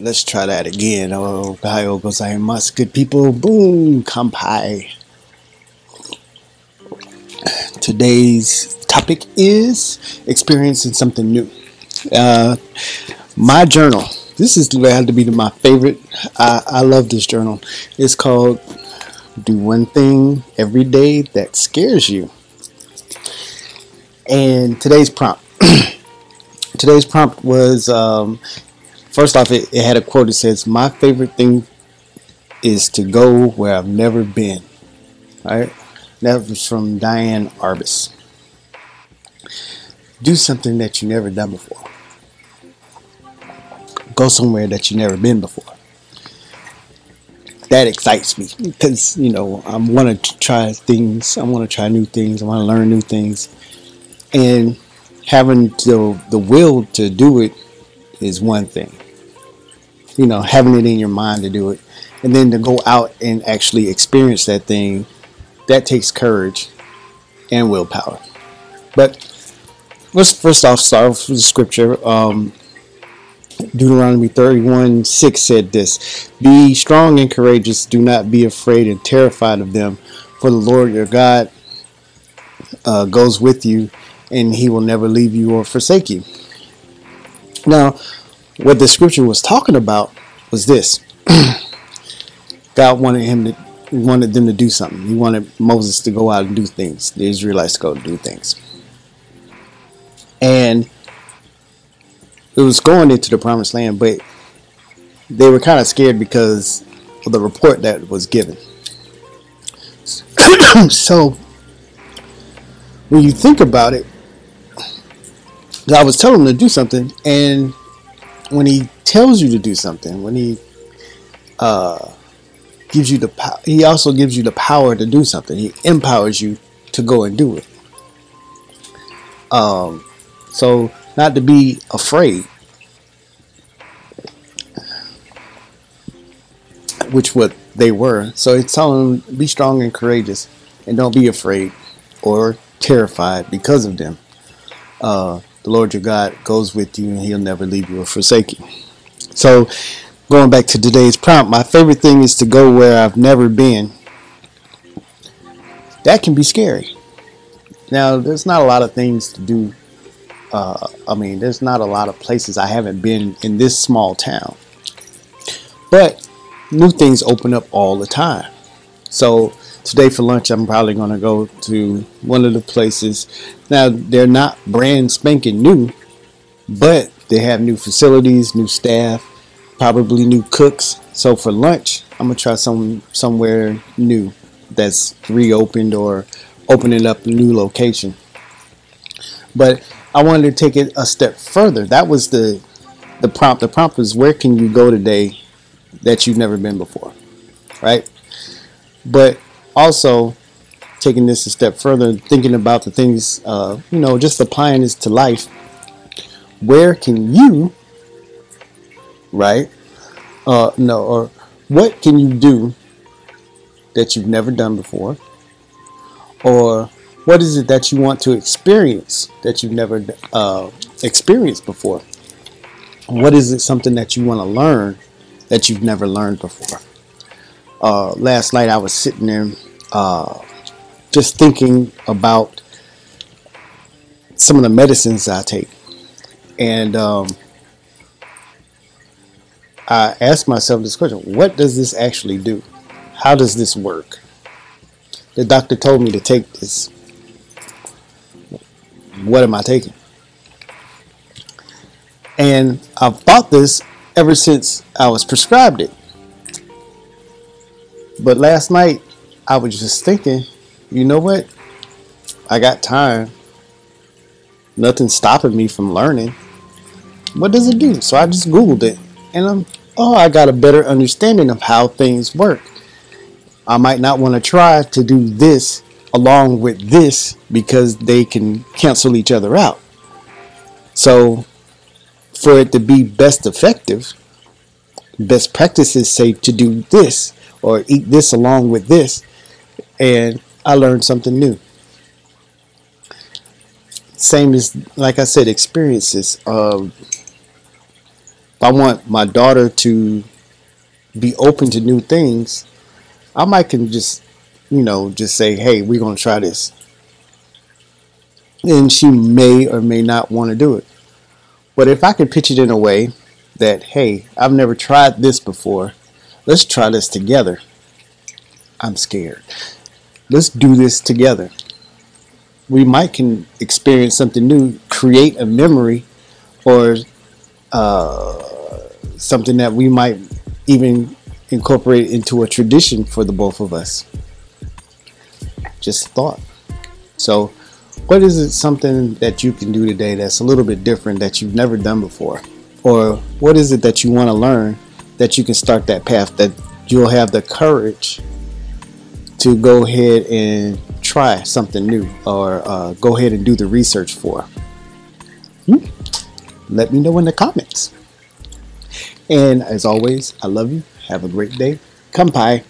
let's try that again. Oh, Gaio gozaimasu, good people. Boom, kampai. Today's topic is experiencing something new. Uh, my journal. This is had to be my favorite. I, I love this journal. It's called "Do One Thing Every Day That Scares You." And today's prompt. today's prompt was um, first off, it, it had a quote that says, My favorite thing is to go where I've never been. All right? That was from Diane Arbus. Do something that you've never done before. Go somewhere that you've never been before. That excites me because, you know, I want to try things. I want to try new things. I want to learn new things. And having the, the will to do it is one thing you know, having it in your mind to do it. And then to go out and actually experience that thing, that takes courage and willpower. But let's first off start off with the scripture. Um, Deuteronomy 31 6 said this Be strong and courageous, do not be afraid and terrified of them, for the Lord your God uh, goes with you, and he will never leave you or forsake you. Now, what the scripture was talking about was this. God wanted him to wanted them to do something. He wanted Moses to go out and do things. The Israelites to go do things. And it was going into the promised land, but they were kind of scared because of the report that was given. so when you think about it, God was telling them to do something, and when he tells you to do something, when he uh, gives you the power, he also gives you the power to do something. He empowers you to go and do it. Um, so not to be afraid, which what they were. So it's telling them be strong and courageous, and don't be afraid or terrified because of them. Uh, the Lord your God goes with you and he'll never leave you or forsake you. So, going back to today's prompt, my favorite thing is to go where I've never been. That can be scary. Now, there's not a lot of things to do. Uh, I mean, there's not a lot of places I haven't been in this small town. But new things open up all the time. So, today for lunch, I'm probably going to go to one of the places. Now, they're not brand spanking new, but they have new facilities, new staff, probably new cooks. So for lunch, I'm gonna try some somewhere new that's reopened or opening up a new location. But I wanted to take it a step further. That was the the prompt. The prompt was where can you go today that you've never been before, right? But also taking this a step further, thinking about the things, uh, you know, just applying this to life. Where can you, right? Uh, no, or what can you do that you've never done before? Or what is it that you want to experience that you've never uh, experienced before? What is it something that you want to learn that you've never learned before? Uh, last night I was sitting there uh, just thinking about some of the medicines I take. And um, I asked myself this question what does this actually do? How does this work? The doctor told me to take this. What am I taking? And I've bought this ever since I was prescribed it. But last night I was just thinking, you know what? I got time. Nothing's stopping me from learning. What does it do? So I just Googled it. And I'm, oh, I got a better understanding of how things work. I might not want to try to do this along with this because they can cancel each other out. So, for it to be best effective, best practices say to do this or eat this along with this and I learned something new. Same as, like I said, experiences. Um, if I want my daughter to be open to new things, I might can just, you know, just say, hey, we're going to try this. And she may or may not want to do it. But if I could pitch it in a way that, hey, I've never tried this before, let's try this together. I'm scared. Let's do this together. We might can experience something new, create a memory, or uh, something that we might even incorporate into a tradition for the both of us. Just thought. So, what is it something that you can do today that's a little bit different that you've never done before? Or what is it that you want to learn that you can start that path that you'll have the courage to go ahead and try something new or uh, go ahead and do the research for? Hmm? Let me know in the comments. And as always, I love you. Have a great day. Kampai.